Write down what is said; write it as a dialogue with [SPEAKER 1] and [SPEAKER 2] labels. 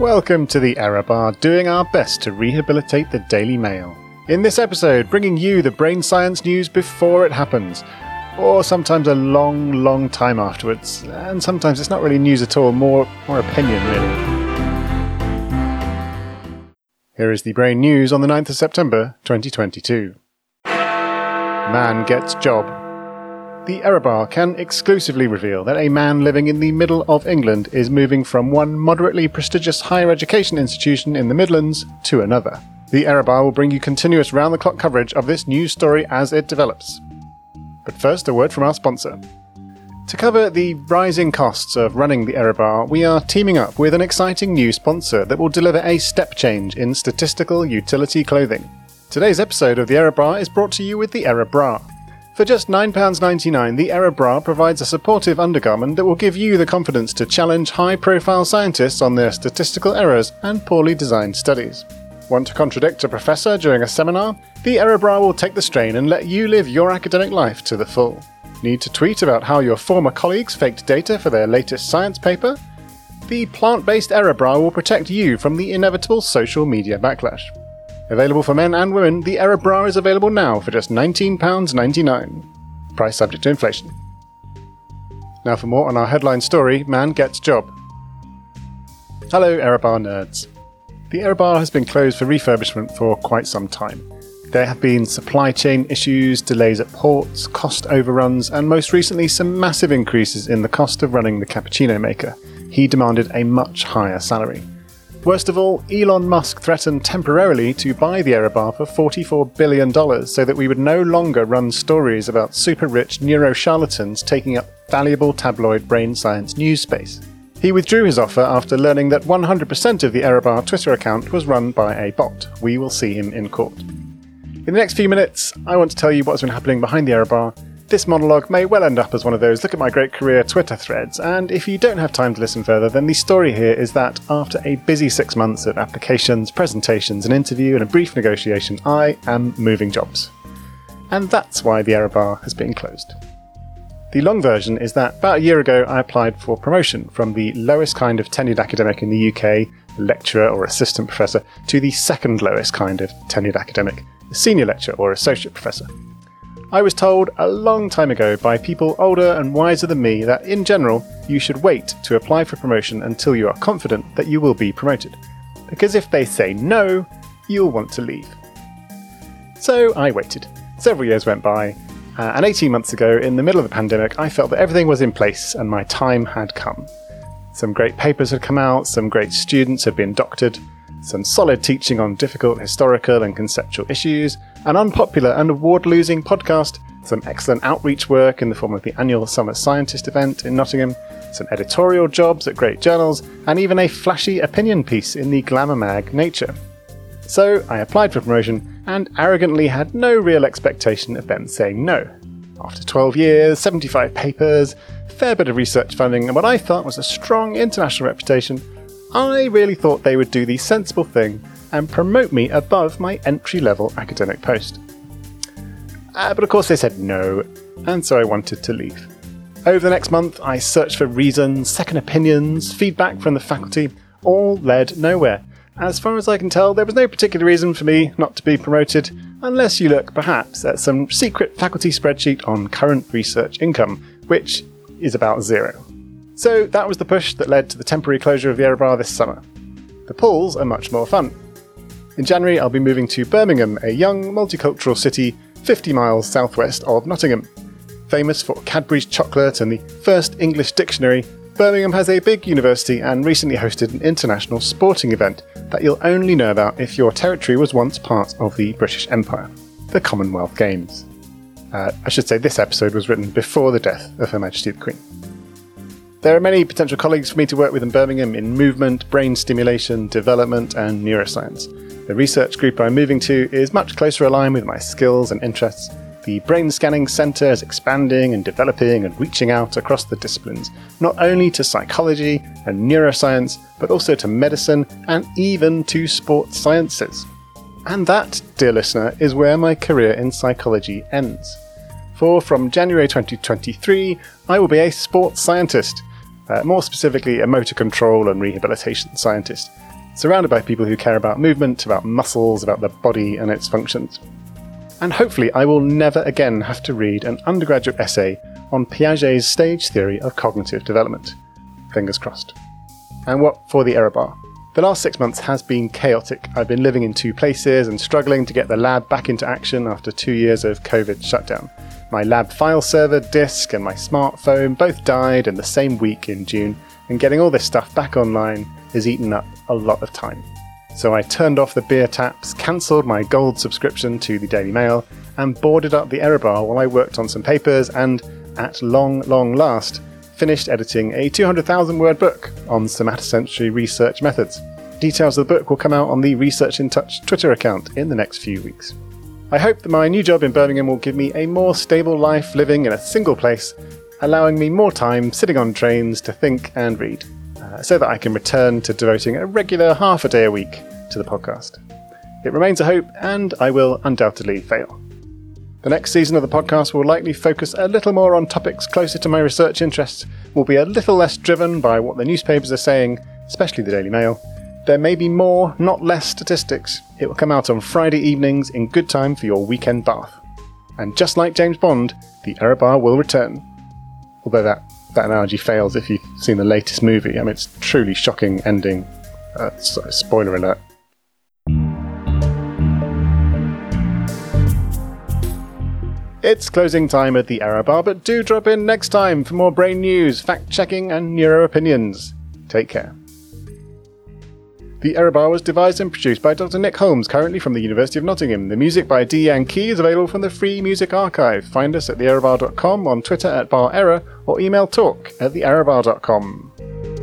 [SPEAKER 1] Welcome to the Error Bar, doing our best to rehabilitate the Daily Mail. In this episode, bringing you the brain science news before it happens, or sometimes a long, long time afterwards, and sometimes it's not really news at all, more, more opinion, really. Here is the brain news on the 9th of September 2022. Man gets job. The Error Bar can exclusively reveal that a man living in the middle of England is moving from one moderately prestigious higher education institution in the Midlands to another. The Error Bar will bring you continuous round the clock coverage of this news story as it develops. But first, a word from our sponsor. To cover the rising costs of running the Error Bar, we are teaming up with an exciting new sponsor that will deliver a step change in statistical utility clothing. Today's episode of the Error Bar is brought to you with the Error Bra. For just £9.99, the Error Bra provides a supportive undergarment that will give you the confidence to challenge high profile scientists on their statistical errors and poorly designed studies. Want to contradict a professor during a seminar? The Error Bra will take the strain and let you live your academic life to the full. Need to tweet about how your former colleagues faked data for their latest science paper? The plant based Error Bra will protect you from the inevitable social media backlash. Available for men and women, the Error Bra is available now for just £19.99. Price subject to inflation. Now for more on our headline story Man Gets Job. Hello, Error Bar nerds. The Error Bar has been closed for refurbishment for quite some time. There have been supply chain issues, delays at ports, cost overruns, and most recently some massive increases in the cost of running the cappuccino maker. He demanded a much higher salary. Worst of all, Elon Musk threatened temporarily to buy the Error Bar for $44 billion so that we would no longer run stories about super rich neuro charlatans taking up valuable tabloid brain science news space. He withdrew his offer after learning that 100% of the Error Bar Twitter account was run by a bot. We will see him in court. In the next few minutes, I want to tell you what's been happening behind the Error Bar this monologue may well end up as one of those look at my great career Twitter threads, and if you don't have time to listen further, then the story here is that after a busy six months of applications, presentations, an interview, and a brief negotiation, I am moving jobs. And that's why the error bar has been closed. The long version is that about a year ago I applied for promotion from the lowest kind of tenured academic in the UK, lecturer or assistant professor, to the second lowest kind of tenured academic, senior lecturer or associate professor. I was told a long time ago by people older and wiser than me that in general you should wait to apply for promotion until you are confident that you will be promoted. Because if they say no, you'll want to leave. So I waited. Several years went by, uh, and 18 months ago, in the middle of the pandemic, I felt that everything was in place and my time had come. Some great papers had come out, some great students had been doctored, some solid teaching on difficult historical and conceptual issues, an unpopular and award losing podcast, some excellent outreach work in the form of the annual Summer Scientist event in Nottingham, some editorial jobs at great journals, and even a flashy opinion piece in the glamour mag Nature. So I applied for promotion and arrogantly had no real expectation of them saying no. After 12 years, 75 papers, fair bit of research funding, and what I thought was a strong international reputation, I really thought they would do the sensible thing and promote me above my entry level academic post. Uh, but of course, they said no, and so I wanted to leave. Over the next month, I searched for reasons, second opinions, feedback from the faculty, all led nowhere. As far as I can tell, there was no particular reason for me not to be promoted, unless you look perhaps at some secret faculty spreadsheet on current research income, which is about zero. So that was the push that led to the temporary closure of the Error Bar this summer. The pulls are much more fun. In January, I'll be moving to Birmingham, a young multicultural city 50 miles southwest of Nottingham. Famous for Cadbury's chocolate and the first English dictionary, Birmingham has a big university and recently hosted an international sporting event that you'll only know about if your territory was once part of the British Empire, the Commonwealth Games. Uh, I should say this episode was written before the death of Her Majesty the Queen. There are many potential colleagues for me to work with in Birmingham in movement, brain stimulation, development, and neuroscience. The research group I'm moving to is much closer aligned with my skills and interests. The Brain Scanning Centre is expanding and developing and reaching out across the disciplines, not only to psychology and neuroscience, but also to medicine and even to sports sciences. And that, dear listener, is where my career in psychology ends. For from January 2023, I will be a sports scientist uh, more specifically a motor control and rehabilitation scientist. surrounded by people who care about movement, about muscles, about the body and its functions. And hopefully, I will never again have to read an undergraduate essay on Piaget's stage theory of cognitive development. Fingers crossed. And what for the error bar? The last six months has been chaotic. I've been living in two places and struggling to get the lab back into action after two years of COVID shutdown. My lab file server, disk, and my smartphone both died in the same week in June, and getting all this stuff back online has eaten up a lot of time. So I turned off the beer taps, cancelled my gold subscription to the Daily Mail, and boarded up the error bar while I worked on some papers and, at long, long last, finished editing a 200,000 word book on somatosensory research methods. Details of the book will come out on the Research in Touch Twitter account in the next few weeks. I hope that my new job in Birmingham will give me a more stable life living in a single place, allowing me more time sitting on trains to think and read, uh, so that I can return to devoting a regular half a day a week to the podcast. It remains a hope, and I will undoubtedly fail. The next season of the podcast will likely focus a little more on topics closer to my research interests, will be a little less driven by what the newspapers are saying, especially the Daily Mail. There may be more, not less, statistics. It will come out on Friday evenings in good time for your weekend bath. And just like James Bond, the error bar will return. Although that, that analogy fails if you've seen the latest movie. I mean, it's truly shocking ending. Uh, spoiler alert. It's closing time at the error bar, but do drop in next time for more brain news, fact checking, and neuro opinions. Take care. The Error Bar was devised and produced by Dr. Nick Holmes, currently from the University of Nottingham. The music by Dee Yan-Key is available from the Free Music Archive. Find us at theerrorbar.com, on Twitter at barerror, or email talk at theerrorbar.com.